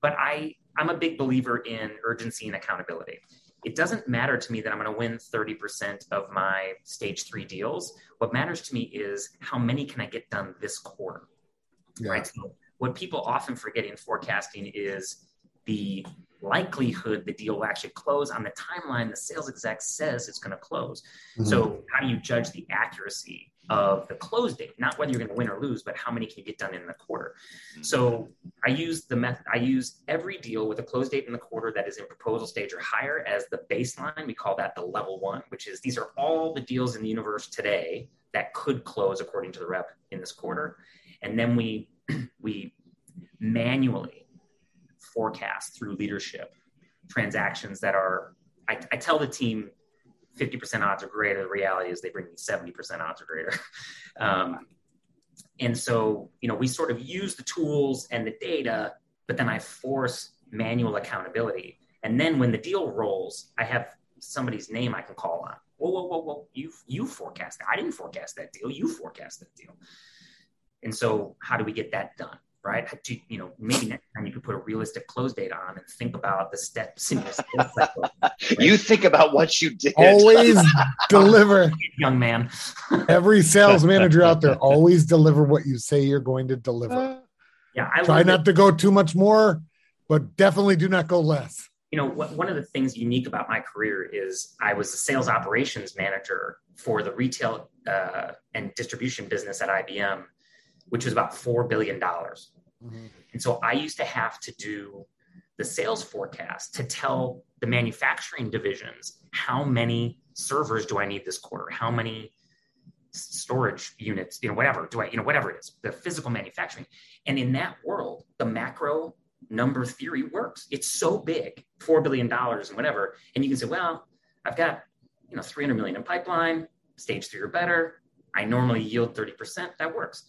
But I, I'm a big believer in urgency and accountability. It doesn't matter to me that I'm going to win 30% of my stage three deals. What matters to me is how many can I get done this quarter? Yeah. Right. So what people often forget in forecasting is the likelihood the deal will actually close on the timeline the sales exec says it's going to close. Mm-hmm. So, how do you judge the accuracy of the close date, not whether you're going to win or lose, but how many can you get done in the quarter. Mm-hmm. So I use the method, I use every deal with a close date in the quarter that is in proposal stage or higher as the baseline. We call that the level one, which is these are all the deals in the universe today that could close according to the rep in this quarter. And then we, we manually forecast through leadership transactions that are, I, I tell the team 50% odds or greater. The reality is they bring me 70% odds or greater. Um, and so, you know, we sort of use the tools and the data, but then I force manual accountability. And then when the deal rolls, I have somebody's name I can call on. Whoa, whoa, whoa, whoa! You you forecast. I didn't forecast that deal. You forecast that deal. And so, how do we get that done? Right? To, you know, maybe next time you could put a realistic close date on and think about the steps in your sales cycle. Right? You think about what you did. Always deliver, young man. Every sales manager out there, always deliver what you say you're going to deliver. Yeah, I try not it. to go too much more, but definitely do not go less. You know, one of the things unique about my career is I was the sales operations manager for the retail uh, and distribution business at IBM which was about $4 billion. Mm-hmm. And so I used to have to do the sales forecast to tell the manufacturing divisions how many servers do I need this quarter? How many storage units, you know, whatever, do I, you know, whatever it is, the physical manufacturing. And in that world, the macro number theory works. It's so big, $4 billion and whatever. And you can say, well, I've got, you know, 300 million in pipeline, stage three or better. I normally yield 30%. That works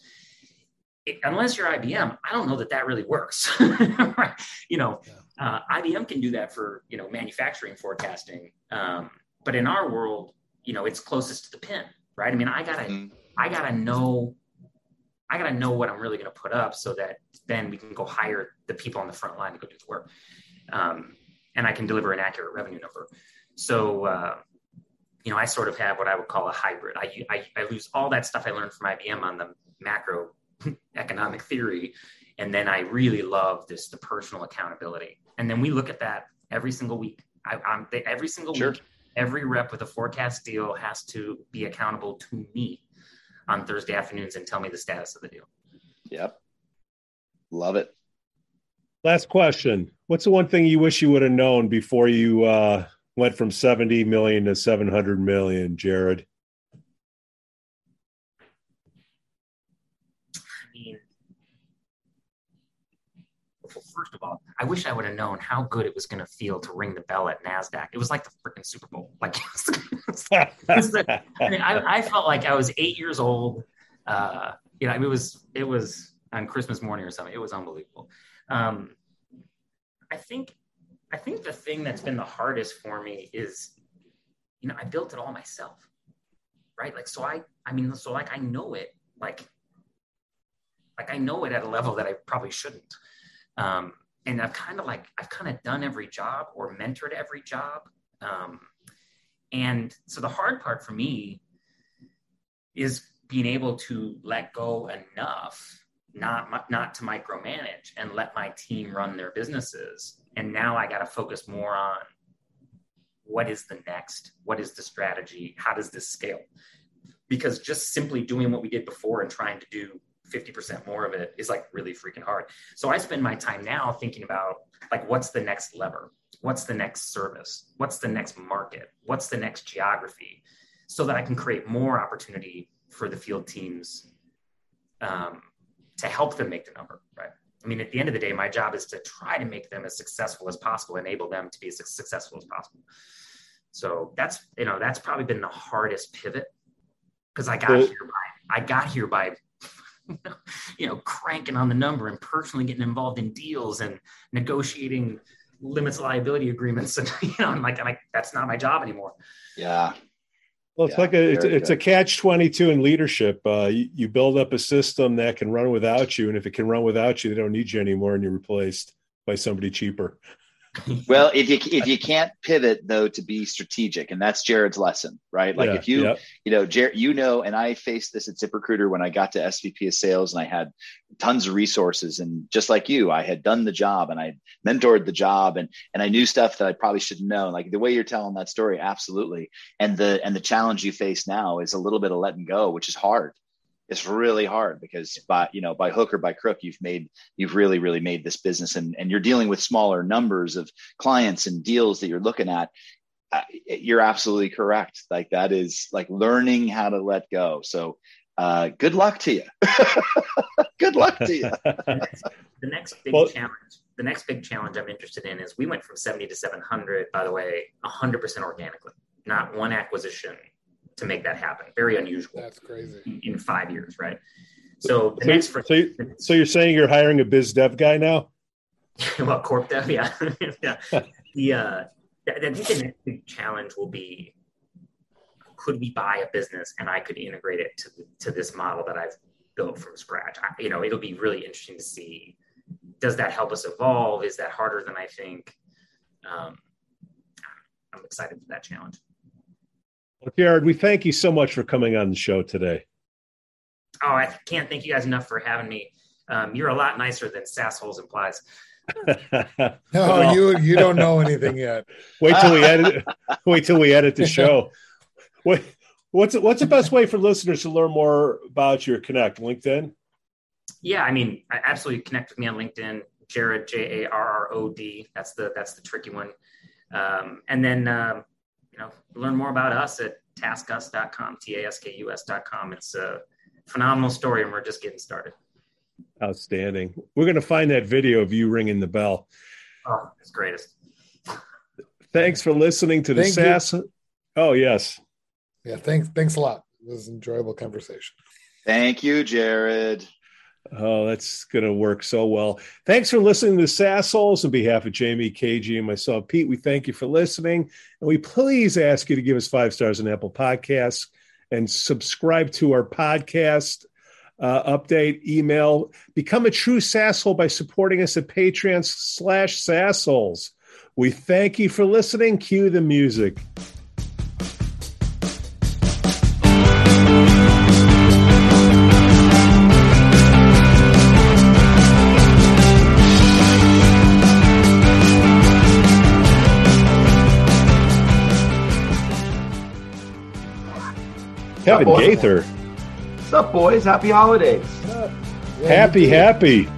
it, unless you're IBM, I don't know that that really works. you know, uh, IBM can do that for you know manufacturing forecasting, um, but in our world, you know, it's closest to the pin, right? I mean, I gotta, mm-hmm. I gotta know, I gotta know what I'm really going to put up, so that then we can go hire the people on the front line to go do the work, um, and I can deliver an accurate revenue number. So. Uh, you know, I sort of have what I would call a hybrid. I, I, I lose all that stuff I learned from IBM on the macro economic theory. And then I really love this the personal accountability. And then we look at that every single week. I, I'm they, every single Sure. week, every rep with a forecast deal has to be accountable to me on Thursday afternoons and tell me the status of the deal. Yep. Love it. Last question. What's the one thing you wish you would have known before you uh, went from 70 million to 700 million, Jarrod? I mean, well, first of all, I wish I would have known how good it was going to feel to ring the bell at Nasdaq. It was like the freaking Super Bowl. Like, I mean, I, I felt like I was eight years old. Uh, you know, I mean, it was it was on Christmas morning or something. It was unbelievable. Um, I think I think the thing that's been the hardest for me is, you know, I built it all myself, right? Like, so I I mean, so like I know it, like like I know it at a level that I probably shouldn't. Um, and I've kind of like I've kind of done every job or mentored every job. Um, and so the hard part for me is being able to let go enough, not not to micromanage, and let my team run their businesses. And now I got to focus more on what is the next, what is the strategy, how does this scale? Because just simply doing what we did before and trying to do 50% more of it is like really freaking hard. So I spend my time now thinking about like what's the next lever? What's the next service? What's the next market? What's the next geography? So that I can create more opportunity for the field teams um, to help them make the number, right? I mean, at the end of the day, my job is to try to make them as successful as possible, enable them to be as successful as possible. So that's you know that's probably been the hardest pivot because I got here by I got here by you know cranking on the number and personally getting involved in deals and negotiating limits liability agreements and you know I'm like I'm like that's not my job anymore. Yeah. Well, it's Yeah, like a it's, it's a catch twenty two in leadership. Uh, you, you build up a system that can run without you, and if it can run without you, they don't need you anymore, and you're replaced by somebody cheaper. Well, if you if you can't pivot though to be strategic, and that's Jarrod's lesson, right? Like Yeah, if you yeah. you know, Jarrod, you know, and I faced this at ZipRecruiter when I got to SVP of sales and I had tons of resources. And just like you, I had done the job and I mentored the job and, and I knew stuff that I probably should know. Like the way you're telling that story, absolutely. And the, and the challenge you face now is a little bit of letting go, which is hard. It's really hard because by, you know, by hook or by crook, you've made, you've really, really made this business and, and you're dealing with smaller numbers of clients and deals that you're looking at uh, you're absolutely correct. Like that is like learning how to let go. So, uh, good luck to you. good luck to you. the next big Well- challenge the next big challenge i'm interested in is we went from 70 to 700 by the way 100% organically not one acquisition to make that happen. Very unusual. That's crazy. in, in five years right? So the So, next for so, you- so you're saying you're hiring a biz dev guy now? well corp dev yeah. Yeah. The uh i think the next big challenge will be could we buy a business and i could integrate it to, to this model that i've built from scratch? I, you know it'll be really interesting to see does that help us evolve? Is that harder than i think? Um, i'm excited for that challenge Well, Jarrod, we thank you so much for coming on the show today. oh i can't thank you guys enough for having me um, you're a lot nicer than sassholes implies No, Well- you you don't know anything yet. wait till we edit. wait till we edit the show. What, what's what's the best way for listeners to learn more about your Connect? LinkedIn. Yeah, I mean, I absolutely connect with me on LinkedIn, Jarrod J A R R O D. That's the that's the tricky one. Um, and then um, you know, learn more about us at taskus.com, T A S K U S.com. It's a phenomenal story, and we're just getting started. Outstanding. We're going to find that video of you ringing the bell. Oh, it's greatest. Thanks for listening to the Thank you. SAS. Oh yes. Yeah, thanks thanks a lot. It was an enjoyable conversation. Thank you, Jarrod. Oh, that's going to work so well. Thanks for listening to Sassholes. On behalf of Jamie, KG, and myself, Pete, we thank you for listening. And we please ask you to give us five stars on Apple Podcasts and subscribe to our podcast uh, update email. Become a true Sasshole by supporting us at Patreon slash Sassholes. We thank you for listening. Cue the music. Kevin boys? Gaither. What's up, boys? Happy holidays. Yeah, happy, happy.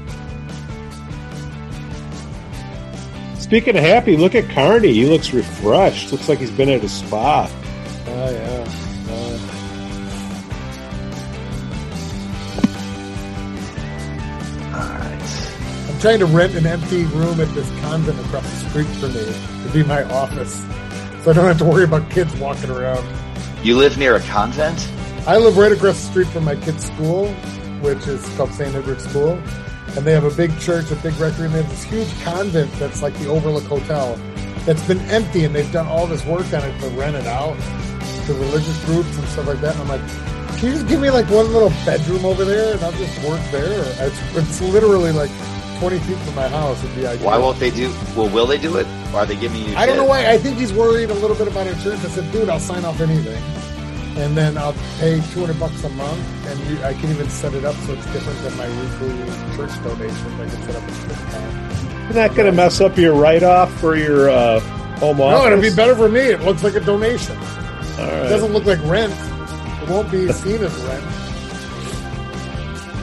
Speaking of happy, look at Carney. He looks refreshed. Looks like he's been at a spa. Oh yeah. All right. I'm trying to rent an empty room at this convent across the street from me to be my office, so I don't have to worry about kids walking around. You live near a convent? I live right across the street from my kid's school, which is called St. Edward School. And they have a big church, a big rectory, and they have this huge convent that's like the Overlook Hotel that's been empty, and they've done all this work on it to rent it out to religious groups and stuff like that. And I'm like, can you just give me like one little bedroom over there, and I'll just work there? It's, it's literally like 20 feet from my house. It'd be ideal. Why won't they do? Well, will they do it? Or are they giving you? I don't know why. I think he's worried a little bit about insurance. I said, dude, I'll sign off anything. And then I'll pay 200 bucks a month, and you, I can even set it up so it's different than my weekly church donation. I can set up a split time. Isn't that going to mess up your write-off for your uh, home office? No, it'll be better for me. It looks like a donation. All It doesn't look like rent. It won't be seen as rent.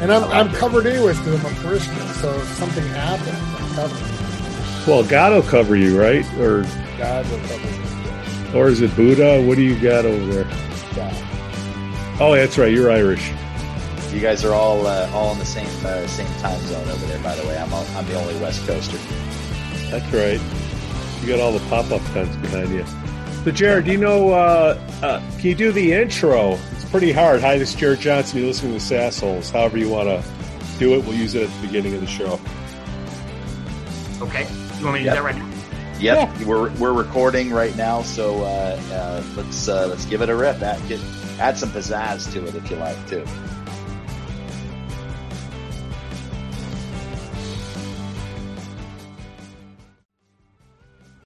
And I'm, I'm covered anyways because I'm a parishioner. So if something happens, I'm covered. Well, God will cover you, right? Or God will cover me. or is it Buddha? What do you got over there? God. Oh, that's right. You're Irish. You guys are all uh, all in the same uh, same time zone over there. By the way, I'm all, I'm the only West Coaster. That's right. You got all the pop-up tents behind you. So, Jarrod, do you know? Uh, uh, can you do the intro? It's pretty hard. Hi, this is Jarrod Johnson. You're listening to Sassholes. However you want to do it, we'll use it at the beginning of the show. Okay. You want me to Yep. do that right now? Yep, we're we're recording right now, so uh, uh, let's uh, let's give it a rip. Add, get, add some pizzazz to it if you like too.